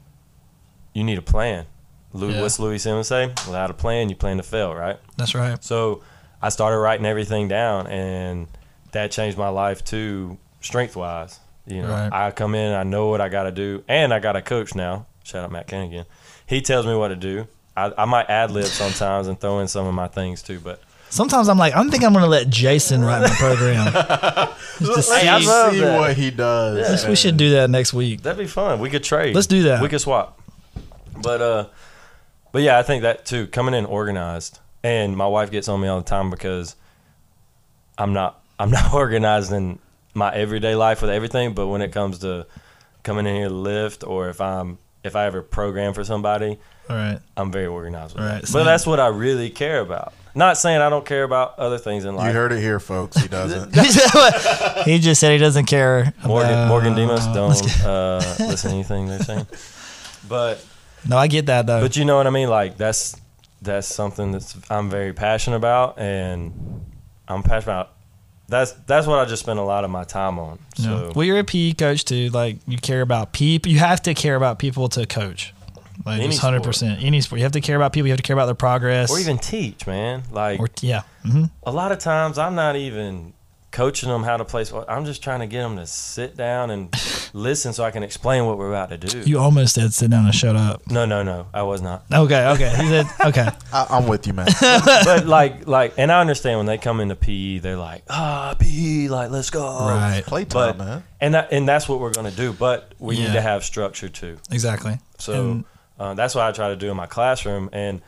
S2: you need a plan. Louis,
S1: Yeah.
S2: What's Louie Simmons say? Without a plan, you plan to fail, right?
S1: That's right.
S2: So I started writing everything down, and that changed my life too, strength wise. You know,
S1: Right.
S2: I come in, I know what I got to do, and I got a coach now. Shout out Matt Kennigan. He tells me what to do. I, I might ad lib sometimes and throw in some of my things too, but
S1: Sometimes I'm like, I'm think I'm going to let Jason write my program.
S3: Let's
S2: Hey, I
S3: see
S2: that.
S3: what he does.
S1: Yes, we should do that next week.
S2: that'd be fun. We could trade.
S1: Let's do that.
S2: We could swap. But uh, but yeah, I think that too. Coming in organized, and my wife gets on me all the time because I'm not I'm not organized in my everyday life with everything. But when it comes to coming in here to lift, or if I'm if I ever program for somebody,
S1: All right.
S2: I'm very organized with
S1: Right,
S2: that.
S1: same.
S2: But that's what I really care about. Not saying I don't care about other things in life.
S3: You heard it here, folks. He doesn't.
S1: he just said he doesn't care.
S2: Morgan
S1: about-
S2: Morgan Demos don't uh, listen to anything they're saying. But
S1: No, I get that though.
S2: But you know what I mean? Like that's that's something that's I'm very passionate about, and I'm passionate about. That's that's what I just spend a lot of my time on. So
S1: well, you're a PE coach too. Like you care about people. You have to care about people to coach. Like
S2: Any
S1: just hundred percent. Any sport, you have to care about people. You have to care about their progress.
S2: or even teach, man. Like
S1: Or- yeah. hmm
S2: a lot of times, I'm not even coaching them how to play sport. I'm just trying to get them to sit down and listen, so I can explain what we're about to do.
S1: You almost said sit down and shut up.
S2: no, no, no, I was not.
S1: Okay. Okay. He said okay.
S3: I, I'm with you, man.
S2: but like, like, and I understand when they come into PE, they're like, ah, PE, like, let's go.
S1: right.
S3: Playtime,
S2: But
S3: man.
S2: and that and that's what we're gonna do. But we
S1: Yeah.
S2: need to have structure too.
S1: Exactly.
S2: So
S1: And-
S2: uh, that's what I try to do in my classroom, and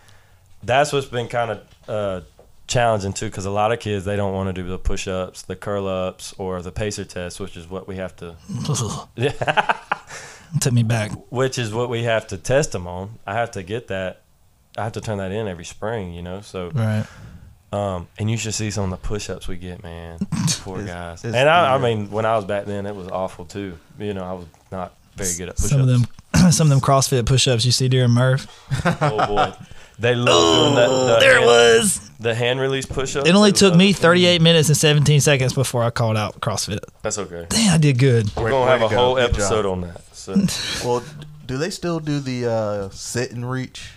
S2: that's what's been kind of uh, challenging too, because a lot of kids they don't want to do the push-ups, the curl-ups, or the pacer test, which is what we have to,
S1: Took me back.
S2: which is what we have to test them on. I have to get that. I have to turn that in every spring, you know. So,
S1: Right.
S2: um, and you should see some of the push-ups we get, man. Poor
S3: It's-
S2: guys.
S3: it's
S2: And I, I mean, when I was back then, it was awful too. You know, I was not very good at push-ups.
S1: Some of them. Some of them CrossFit push-ups you see during Murph.
S2: Oh boy, they love doing that. The
S1: There it
S2: hand-
S1: was.
S2: The hand release push-ups.
S1: It only took me 38 minutes and 17 seconds before I called out CrossFit.
S2: That's okay.
S1: Damn, I did good.
S2: We're
S3: Way-
S2: gonna have a
S3: go.
S2: whole
S3: Good job.
S2: episode on that. So
S3: Well, do they still do the uh, sit and reach?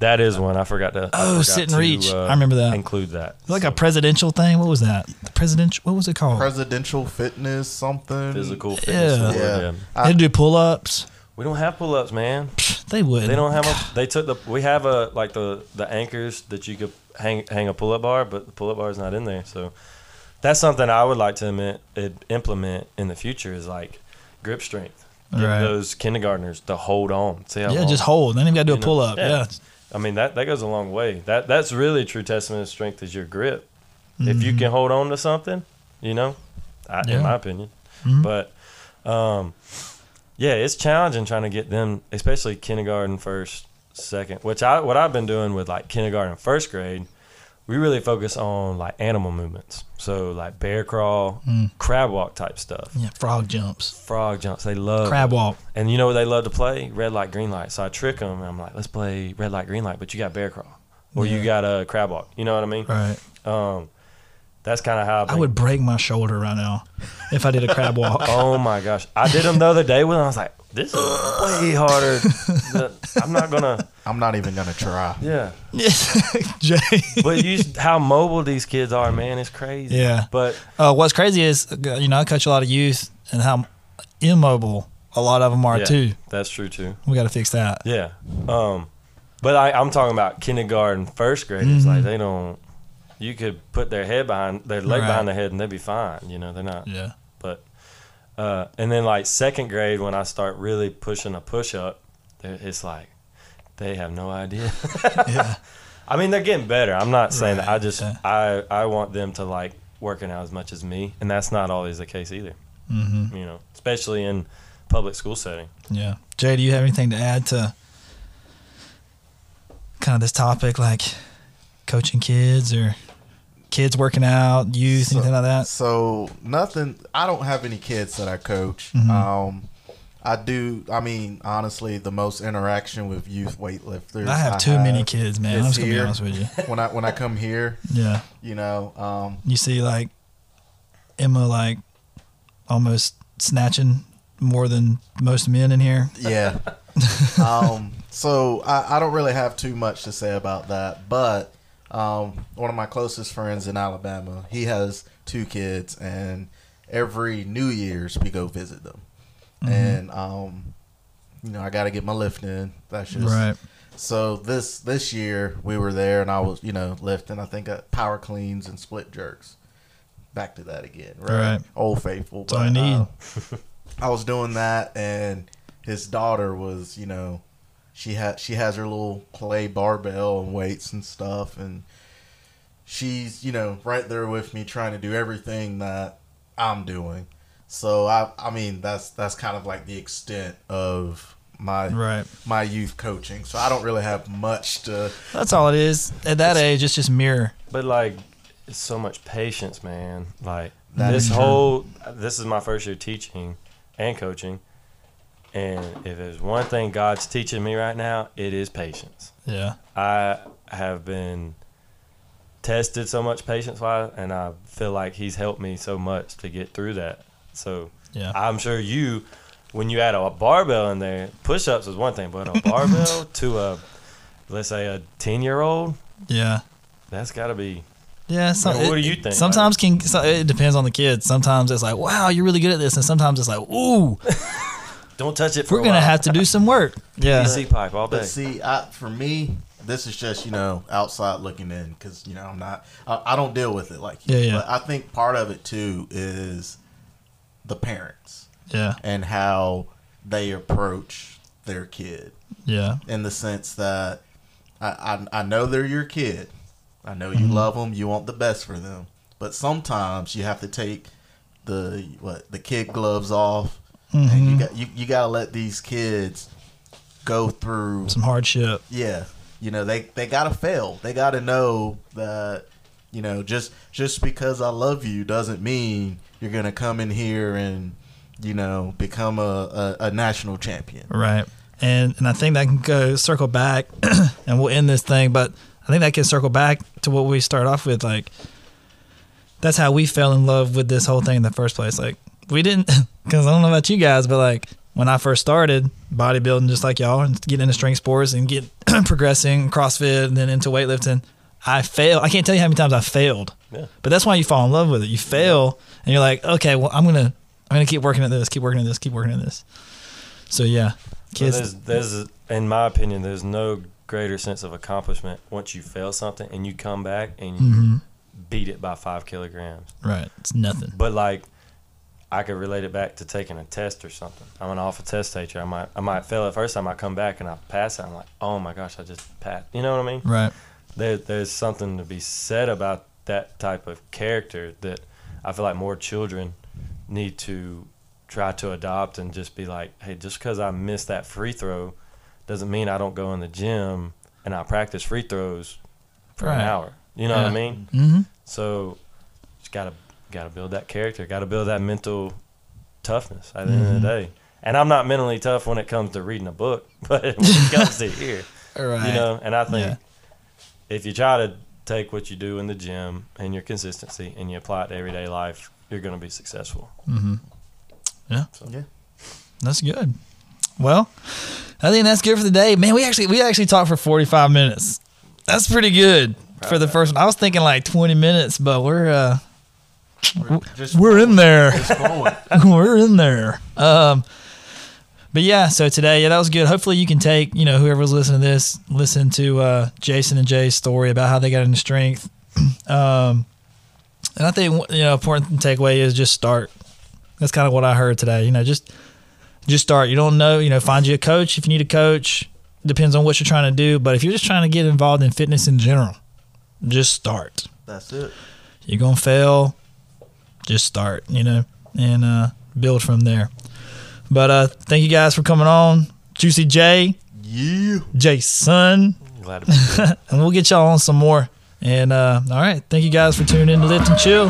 S2: that is one I forgot to. I
S1: Oh,
S2: forgot
S1: sit and
S2: to, uh,
S1: reach. I remember that.
S2: Include that.
S1: Like a presidential thing. What was that? The presidential. What was it called?
S3: Presidential fitness something.
S2: physical fitness.
S1: Yeah.
S3: Yeah.
S2: yeah.
S3: I-
S1: They do pull-ups.
S2: We don't have pull-ups, man.
S1: They would.
S2: They don't have. A, they took the. We have a like the the anchors that you could hang hang a pull-up bar, but the pull-up bar is not in there. So that's something I would like to admit, it, implement in the future is like grip strength. Give
S1: Right.
S2: those kindergartners to hold on. See how
S1: Yeah,
S2: long.
S1: just hold. Then you got to do a
S2: You know,
S1: pull-up.
S2: yeah.
S1: Yeah.
S2: I mean that that goes a long way. That that's really true testament of strength is your grip. If you
S1: Mhm.
S2: can hold on to something, you know, I,
S1: Yeah.
S2: in my opinion.
S1: Mhm.
S2: But um, yeah, it's challenging trying to get them, especially kindergarten, first, second. Which I what I've been doing with like kindergarten, first grade. We really focus on like animal movements, so like bear crawl,
S1: Mm.
S2: crab walk type stuff,
S1: Yeah, frog jumps,
S2: frog jumps. They love
S1: crab walk.
S2: and you know what they love to play? Red light, green light. So I trick them. And I'm like, let's play red light, green light, but you got bear crawl or you got a crab walk. You know what I mean?
S1: Right.
S2: Um, that's kind of how
S1: I would break my shoulder right now if I did a crab walk.
S2: Oh my gosh, I did them the other day with them. I was like, this is way harder. than- I'm not gonna.
S3: I'm not even gonna try.
S2: Yeah,
S1: Jay.
S2: but you how mobile these kids are, man. It's crazy.
S1: Yeah.
S2: But
S1: Uh, what's crazy is, uh, you know, I coach a lot of youth and how immobile a lot of them are
S2: yeah,
S1: too.
S2: that's true too.
S1: We got to fix that.
S2: Yeah. Um, but I, I'm talking about kindergarten, first graders. It's
S1: Mhm.
S2: like they don't. You could put their head behind their leg
S1: Right.
S2: behind their head and they'd be fine. You know, they're not.
S1: Yeah.
S2: But uh, and then like second grade when I start really pushing a push up, it's like they have no idea.
S1: Yeah.
S2: I mean, they're getting better. I'm not saying that. I just
S1: yeah.
S2: I I want them to like working out as much as me, and that's not always the case either.
S1: hmm
S2: You know, especially in public school setting.
S1: Yeah. Jay, do you have anything to add to kind of this topic, like coaching kids or kids working out, youth,
S3: So-
S1: anything like that?
S3: So nothing. I don't have any kids that I coach.
S1: Mhm.
S3: Um, I do. I mean, honestly, the most interaction with youth weightlifters.
S1: I have too many kids, man. I'm just gonna be honest with you.
S3: When I when I come here,
S1: Yeah.
S3: you know, um,
S1: You see, like Emma, like almost snatching more than most men in here.
S3: Yeah. um, so I, I don't really have too much to say about that, but um, one of my closest friends in Alabama, he has two kids, and every New Year's we go visit them, and um, you know I got to get my lift in. That's just
S1: Right.
S3: So this this year we were there, and I was you know lifting. I think uh, power cleans and split jerks. Back to that again, right?
S1: Right.
S3: Old faithful.
S1: All I need.
S3: uh, I was doing that, and his daughter was, you know, she had she has her little clay barbell and weights and stuff, and she's, you know, right there with me, trying to do everything that I'm doing. So I, I mean, that's that's kind of like the extent of my
S1: Right.
S3: my youth coaching. So I don't really have much to.
S1: That's all it is. At that age, it's just mirror.
S2: But like, it's so much patience, man. Like
S3: That
S2: this
S3: is true.
S2: whole, this is my first year teaching and coaching, and if there's one thing God's teaching me right now, it is patience.
S1: Yeah.
S2: I have been tested so much patience wise, and I feel like He's helped me so much to get through that. So
S1: Yeah.
S2: I'm sure you, when you add a barbell in there, push ups is one thing, but a barbell to a, let's say a ten year old,
S1: Yeah.
S2: that's got to be.
S1: Yeah. So
S2: what do you think?
S1: Sometimes can so it depends on the kids. Sometimes it's like, wow, you're really good at this, and sometimes it's like, ooh,
S2: Don't touch it. For
S1: we're
S2: a
S1: gonna
S2: while.
S1: have to do some work. Yeah.
S2: PVC pipe all day.
S3: But see, I, for me, this is just you know outside looking in because you know I'm not I, I don't deal with it like you.
S1: Yeah, yeah.
S3: But I think part of it too is the parents
S1: Yeah.
S3: and how they approach their kid
S1: Yeah.
S3: in the sense that I I, I know they're your kid. I know you
S1: Mhm.
S3: love them. You want the best for them. But sometimes you have to take the what the kid gloves off, and you
S1: Mhm.
S3: got you, you got to let these kids go through
S1: Some hardship.
S3: yeah, you know they they gotta fail. They gotta know that you know just just because I love you doesn't mean you're gonna come in here and you know become a, a, a national champion.
S1: Right. And and I think that can go circle back and we'll end this thing, but I think that can circle back to what we start off with. Like that's how we fell in love with this whole thing in the first place. Like we didn't because I don't know about you guys, but like when I first started bodybuilding just like y'all and getting into strength sports and get progressing CrossFit and then into weightlifting, I failed. I can't tell you how many times I failed.
S2: Yeah.
S1: But that's why you fall in love with it. You fail and you're like, okay, well I'm gonna I'm gonna keep working at this, keep working at this, keep working at this. So yeah. Kids
S2: there's, there's, in my opinion, there's no greater sense of accomplishment once you fail something and you come back and you
S1: Mhm.
S2: beat it by five kilograms.
S1: Right. It's nothing.
S2: But like, I could relate it back to taking a test or something. I'm an awful test taker. I might, I might fail the first time. I come back and I pass it. I'm like, oh my gosh, I just passed. You know what I mean?
S1: Right.
S2: There, there's something to be said about that type of character that I feel like more children need to try to adopt and just be like, hey, just because I missed that free throw doesn't mean I don't go in the gym and I practice free throws for an hour. You know what I mean?
S1: Mm-hmm.
S2: So just gotta gotta build that character, gotta build that mental toughness at the end of the day. And I'm not mentally tough when it comes to reading a book, but when it comes to here,
S1: Right.
S2: you know. And I think
S1: Yeah.
S2: if you try to take what you do in the gym and your consistency and you apply it to everyday life, you're gonna be successful.
S1: Mm-hmm. Yeah.
S2: So,
S3: Yeah.
S1: That's good. Well, I think that's good for the day. Man, we actually we actually talked for 45 minutes. That's pretty good for the first one. I was thinking like 20 minutes, but we're uh We're in there. We're in there. Um, but yeah, so today, yeah, that was good. Hopefully, you can take, you know, whoever's listening to this, listen to uh, Jason and Jay's story about how they got into strength. Um, and I think you know, important takeaway is just start. That's kind of what I heard today. You know, just just start. You don't know, you know, find you a coach if you need a coach. Depends on what you're trying to do, but if you're just trying to get involved in fitness in general, just start
S3: That's it.
S1: you're gonna fail just start you know and uh build from there. But uh thank you guys for coming on. Juicy Jay.
S3: Yeah.
S1: jason.
S2: Glad to be here.
S1: and we'll get y'all on some more. And uh all right. Thank you guys for tuning in to lift and chill